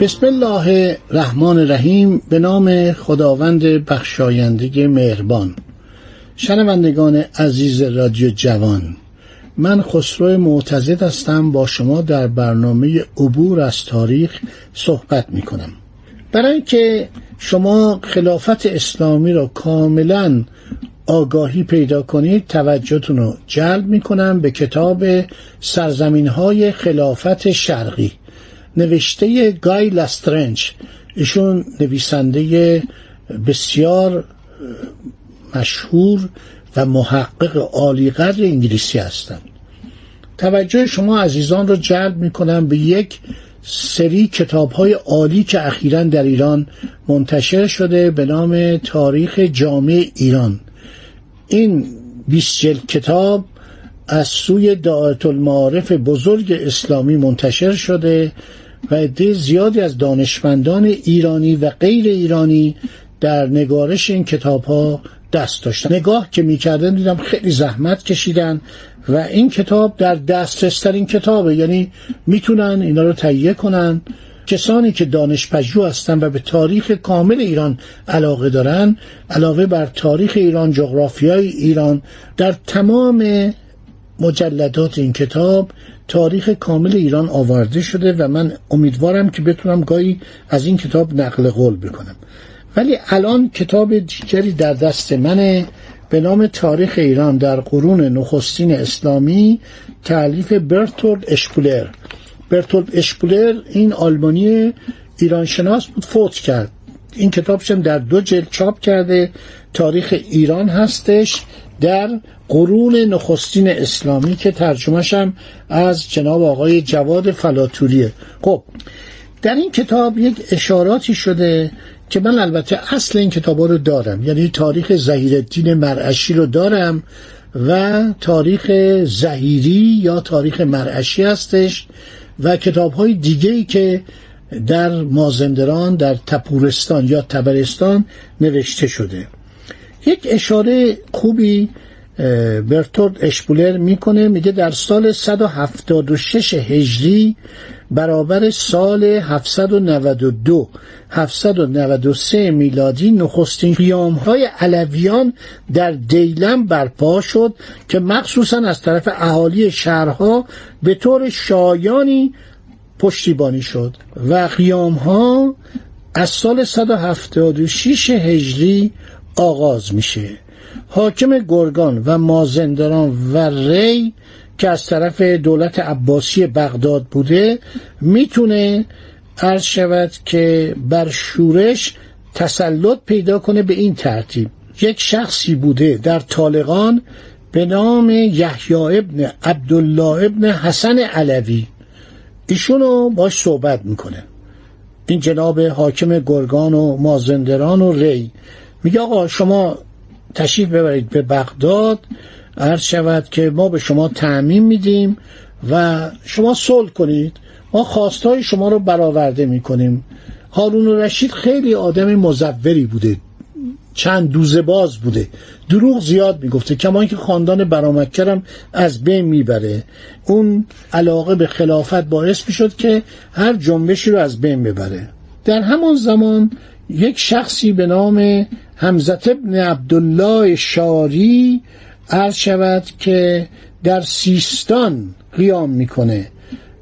بسم الله الرحمن الرحیم. به نام خداوند بخشاینده مهربان. شنوندگان عزیز رادیو جوان من خسرو معتزد هستم. با شما در برنامه عبور از تاریخ صحبت می کنم برای اینکه شما خلافت اسلامی را کاملا آگاهی پیدا کنید توجهتون رو جلب می کنم به کتاب سرزمین های خلافت شرقی. نوشته گای لاسترنج ایشون نویسنده بسیار مشهور و محقق عالیقدر انگلیسی هستند. توجه شما عزیزان رو جلب می کنم به یک سری کتاب های عالی که اخیرا در ایران منتشر شده به نام تاریخ جامع ایران. این 20 جلد کتاب از سوی دعایت المعارف بزرگ اسلامی منتشر شده و عده زیادی از دانشمندان ایرانی و غیر ایرانی در نگارش این کتاب ها دست داشتن. نگاه که می‌کردن دیدم خیلی زحمت کشیدن و این کتاب در دسترسترین کتابه. یعنی می‌تونن اینا رو تهیه کنن. کسانی که دانشپژوه هستن و به تاریخ کامل ایران علاقه دارن علاوه بر تاریخ ایران جغرافیای ایران در تمام مجلدات این کتاب تاریخ کامل ایران آورده شده و من امیدوارم که بتونم گاهی از این کتاب نقل قول بکنم. ولی الان کتاب دیگری در دست منه به نام تاریخ ایران در قرون نخستین اسلامی تعلیف برتولد اشپولر. برتولد اشپولر این آلمانی ایرانشناس بود فوت کرد. این کتابشم در دو جلد چاپ کرده. تاریخ ایران هستش در قرون نخستین اسلامی که ترجمهشم از جناب آقای جواد فلاتوریه. خب در این کتاب یک اشاراتی شده که من البته اصل این کتاب رو دارم. یعنی تاریخ زهیر الدین مرعشی رو دارم و تاریخ زهیری یا تاریخ مرعشی هستش و کتاب های دیگه ای که در مازندران در تپورستان یا تبرستان نوشته شده. یک اشاره خوبی برتورد اشپولر می‌کنه میگه در سال 176 هجری برابر سال 792 793 میلادی نخستین قیام های علویان در دیلم برپا شد که مخصوصا از طرف اهالی شهرها به طور شایانی پشتیبانی شد و قیام ها از سال 176 هجری آغاز میشه. حاکم گرگان و مازندران و ری که از طرف دولت عباسی بغداد بوده می‌تونه عرض شود که بر شورش تسلط پیدا کنه به این ترتیب. یک شخصی بوده در طالقان به نام یحیی ابن عبدالله ابن حسن علوی. ایشونو باش صحبت می‌کنه. این جناب حاکم گرگان و مازندران و ری. میگه آقا شما تشریف ببرید به بغداد. عرض شود که ما به شما تعمین میدیم و شما صلح کنید. ما خواستهای شما رو برآورده می‌کنیم. هارون رشید خیلی آدم مزوری بوده. چند دوزه باز بوده. دروغ زیاد می‌گفته کما که خاندان برامکرم از بین می‌بره. اون علاقه به خلافت باعث می‌شد که هر جنبشی رو از بین ببره. در همان زمان یک شخصی به نام حمزت ابن عبدالله شاری عرض شود که در سیستان قیام می‌کنه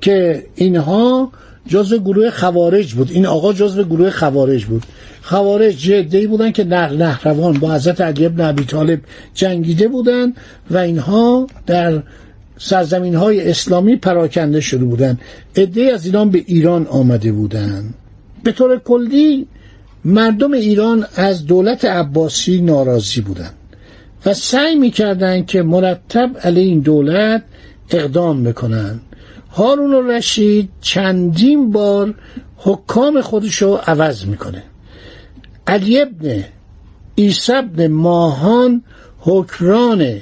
که اینها جزو گروه خوارج بود. این آقا جزو گروه خوارج بود. خوارج جدی بودن که نقل نهروان با حضرت علی ابن ابی طالب جنگیده بودن و اینها در سرزمین های اسلامی پراکنده شده بودن. عده از ایران به ایران آمده بودند به طور کلی مردم ایران از دولت عباسی ناراضی بودند و سعی می‌کردند که مرتب علیه این دولت اقدام بکنن هارون رشید چندین بار حکام خودشو عوض می‌کنه. علی ابن عیسی ابن ماهان حکران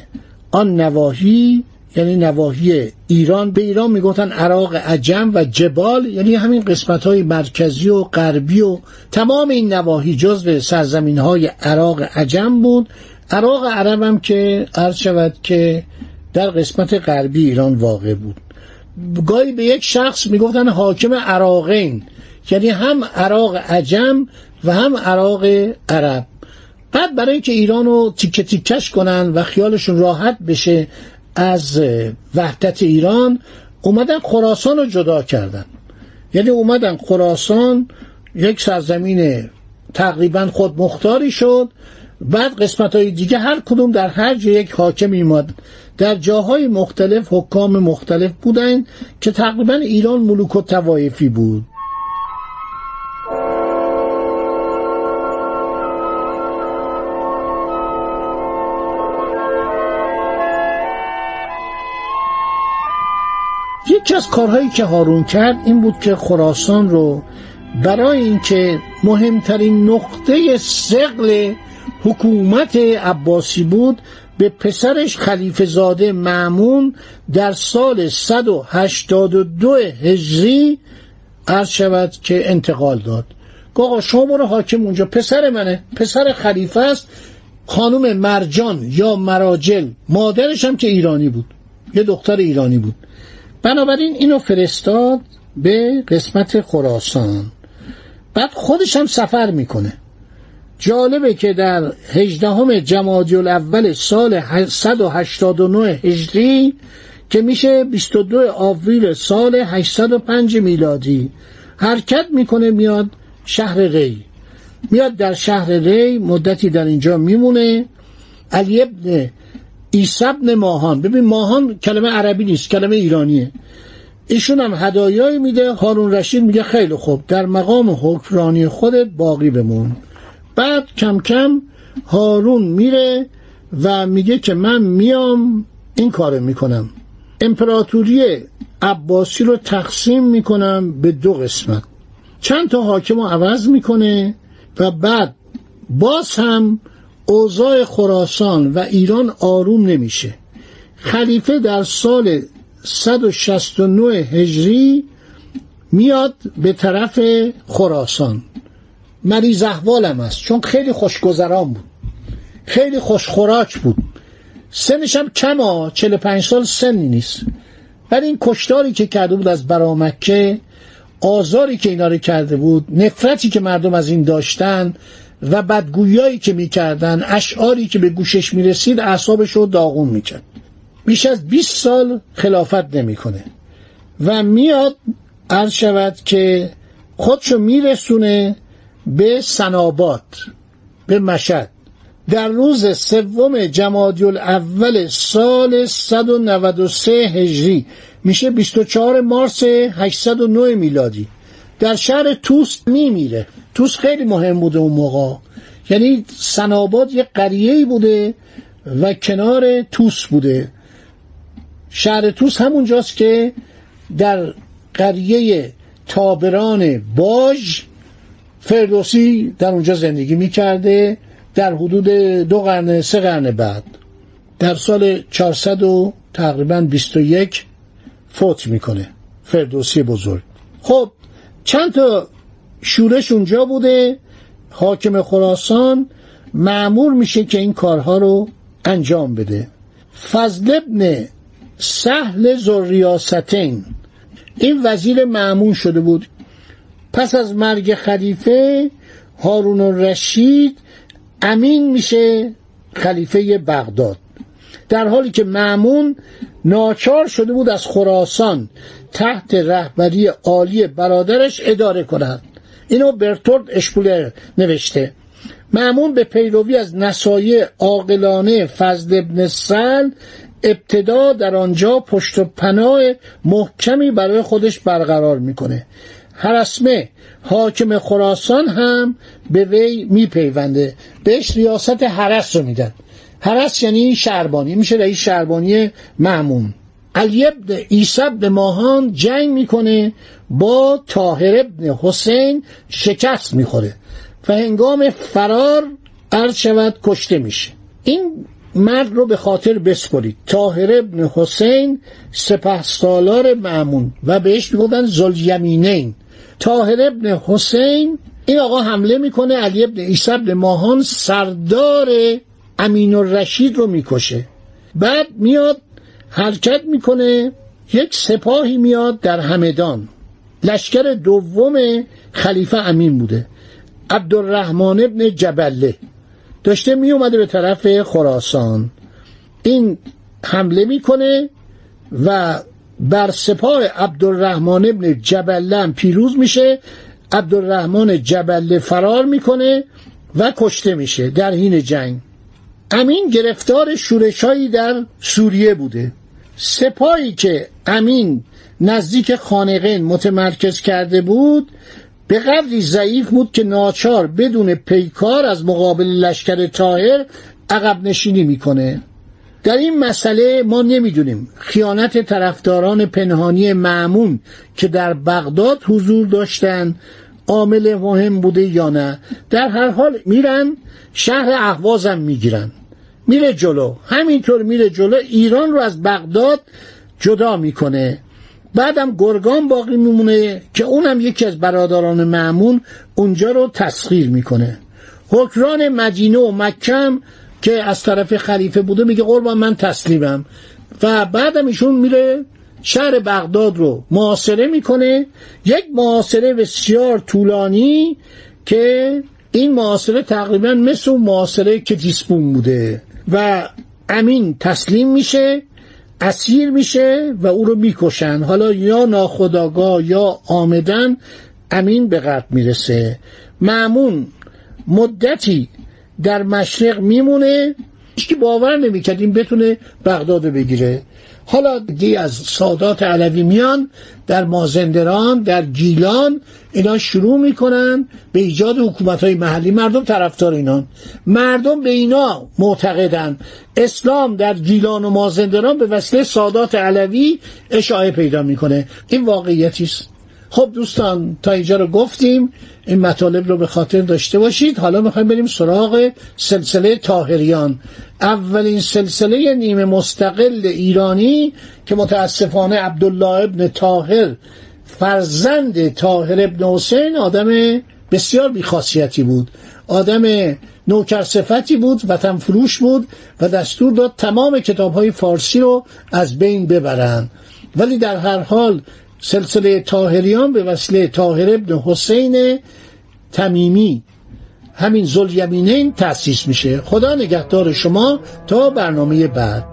آن نواحی یعنی نواحی ایران به ایران می‌گفتن عراق عجم و جبال یعنی همین قسمت های مرکزی و غربی و تمام این نواحی جزو سرزمین های عراق عجم بود. عراق عرب هم که عرض شود که در قسمت غربی ایران واقع بود. گاهی به یک شخص می‌گفتن حاکم عراقین یعنی هم عراق عجم و هم عراق عرب. بعد برای اینکه ایران رو تیکه تیکش کنن و خیالشون راحت بشه از وحدت ایران اومدن خراسان رو جدا کردن. یعنی اومدن خراسان یک سرزمین تقریبا خود مختاری شد. بعد قسمت های دیگه هر کدوم در هر جا یک حاکم ایماد در جاهای مختلف حکام مختلف بودن که تقریبا ایران ملوک و توایفی بود. از کارهایی که هارون کرد این بود که خراسان رو برای اینکه مهمترین نقطه سقل حکومت عباسی بود به پسرش خلیفه زاده معمون در سال 182 هجری عرض شود که انتقال داد. آقا شما برو حاکم اونجا. پسر منه. پسر خلیفه است. خانم مرجان یا مراجل. مادرش هم که ایرانی بود. یه دختر ایرانی بود. بنابراین اینو فرستاد به قسمت خراسان. بعد خودش هم سفر می‌کنه. جالبه که در هجدهم جمادی الاول سال 189 هجری که میشه 22 آوریل سال 805 میلادی حرکت می‌کنه میاد شهر ری. میاد در شهر ری مدتی در اینجا میمونه. علی ابن عیسی ابن ماهان. ببین ماهان کلمه عربی نیست کلمه ایرانیه. ایشون هم هدایایی میده. هارون رشید میگه خیلی خوب. در مقام حکمرانی خودت باقی بمون. بعد کم کم هارون میره و میگه که من میام این کارو می‌کنم. امپراتوری عباسی رو تقسیم می‌کنم به دو قسمت. چند تا حاکم رو عوض می‌کنه و بعد باز هم اوضاع خراسان و ایران آروم نمیشه. خلیفه در سال 169 هجری میاد به طرف خراسان. مریض احوالم است چون خیلی خوشگذران بود. خیلی خوشخوراک بود. سنش هم کما 45 سال سنی نیست. ولی این کشتاری که کرده بود از برامکه آزاری که اینا رو کرده بود نفرتی که مردم از این داشتن و بدگویایی که می‌کردن اشعاری که به گوشش می‌رسید اعصابش رو داغون می‌کرد. بیش از 20 سال خلافت نمی‌کنه و میاد عرض شود که خودشو میرسونه به سنابات به مشد در روز سوم جمادی الاول سال 193 هجری میشه 24 مارس 809 میلادی. در شهر توس میمیره. توس خیلی مهم بوده اون موقع. یعنی سناباد یه قریه بوده و کنار توس بوده. شهر توس همونجاست که در قریه تابران باج فردوسی در اونجا زندگی می‌کرده در حدود دو قرن سه قرن بعد. در سال 400 و تقریبا 21 فوت می‌کنه. فردوسی بزرگ. خب چند تا شورش اونجا بوده حاکم خراسان معمور میشه که این کارها رو انجام بده. فضل ابن سهل زریاستین این وزیر معمون شده بود. پس از مرگ خلیفه هارون الرشید امین میشه خلیفه بغداد. در حالی که معمون ناچار شده بود از خراسان تحت رهبری عالی برادرش اداره کند. اینو برتورد اشپولر نوشته. معمون به پیروی از نصایح عاقلانه فضل ابن سل ابتدا در آنجا پشت و پناه محکمی برای خودش برقرار می‌کنه. هرسمه حاکم خراسان هم به وی میپیونده. بهش ریاست حرس رو میدن. حرس یعنی شربانی میشه رئیس شربانی معمون علی ابن عیسی ابن ماهان جنگ می‌کنه با طاهر ابن حسین شکست می‌خوره و هنگام فرار عرض شود کشته میشه. این مرد رو به خاطر بسپرید. تاهر ابن حسین سپه سالار معمون و بهش می‌گفتن زلیمینین تاهر ابن حسین این آقا حمله می‌کنه علی ابن عیسی ابن ماهان سردار امین الرشید رو می‌کشه. بعد میاد حرکت می‌کنه یک سپاهی میاد در همدان. لشکر دوم خلیفه امین بوده عبدالرحمن ابن جبله. داشته می اومده به طرف خراسان. این حمله می‌کنه و بر سپاه عبدالرحمن ابن جبله پیروز میشه. عبدالرحمن جبله فرار می‌کنه و کشته میشه در حین جنگ. امین گرفتار شورشایی در سوریه بوده. سپاهی که امین نزدیک خانقین متمرکز کرده بود به قدری ضعیف بود که ناچار بدون پیکار از مقابل لشکر تاهر عقب نشینی می‌کنه. در این مسئله ما نمی‌دونیم. خیانت طرفداران پنهانی معمون که در بغداد حضور داشتند عامل مهم بوده یا نه در هر حال میرن شهر اهوازم می‌گیرن. میره جلو. همینطور میره جلو. ایران رو از بغداد جدا می‌کنه. بعدم گرگان باقی میمونه که اونم یکی از برادران معمون اونجا رو تسخیر می‌کنه. حکران مدینه و مکم که از طرف خلیفه بوده میگه قربان من تسلیمم. و بعدم ایشون میره شهر بغداد رو معاصره می‌کنه. یک معاصره بسیار طولانی که این معاصره تقریبا مثل معاصره که دیسپون بوده. و امین تسلیم میشه اسیر میشه و او رو می‌کشن. حالا یا ناخداگاه یا آمدن امین به قتل می‌رسه. معمون مدتی در مشرق میمونه که باور نمی‌کرد این بتونه بغداد بگیره. حالا دیگه از سادات علوی میان در مازندران در گیلان اینا شروع می‌کنن به ایجاد حکومت های محلی. مردم طرفدار اینان. مردم به اینا معتقدن. اسلام در گیلان و مازندران به وسیله سادات علوی اشاعه پیدا می‌کنه. این واقعیتی است. خب دوستان تا اینجا رو گفتیم این مطالب رو به خاطر داشته باشید. حالا می‌خوایم بریم سراغ سلسله تاهریان اولین سلسله نیمه مستقل ایرانی که متاسفانه عبدالله ابن تاهر فرزند تاهر ابن حسین آدم بسیار بیخاصیتی بود. آدم نوکر صفتی بود وطن فروش بود و دستور داد تمام کتاب های فارسی رو از بین ببرند ولی در هر حال سلسله تاهریان به وسیله تاهر ابن حسین تمیمی. همین زلیمینین تأسیس میشه. خدا نگهدار شما تا برنامه بعد.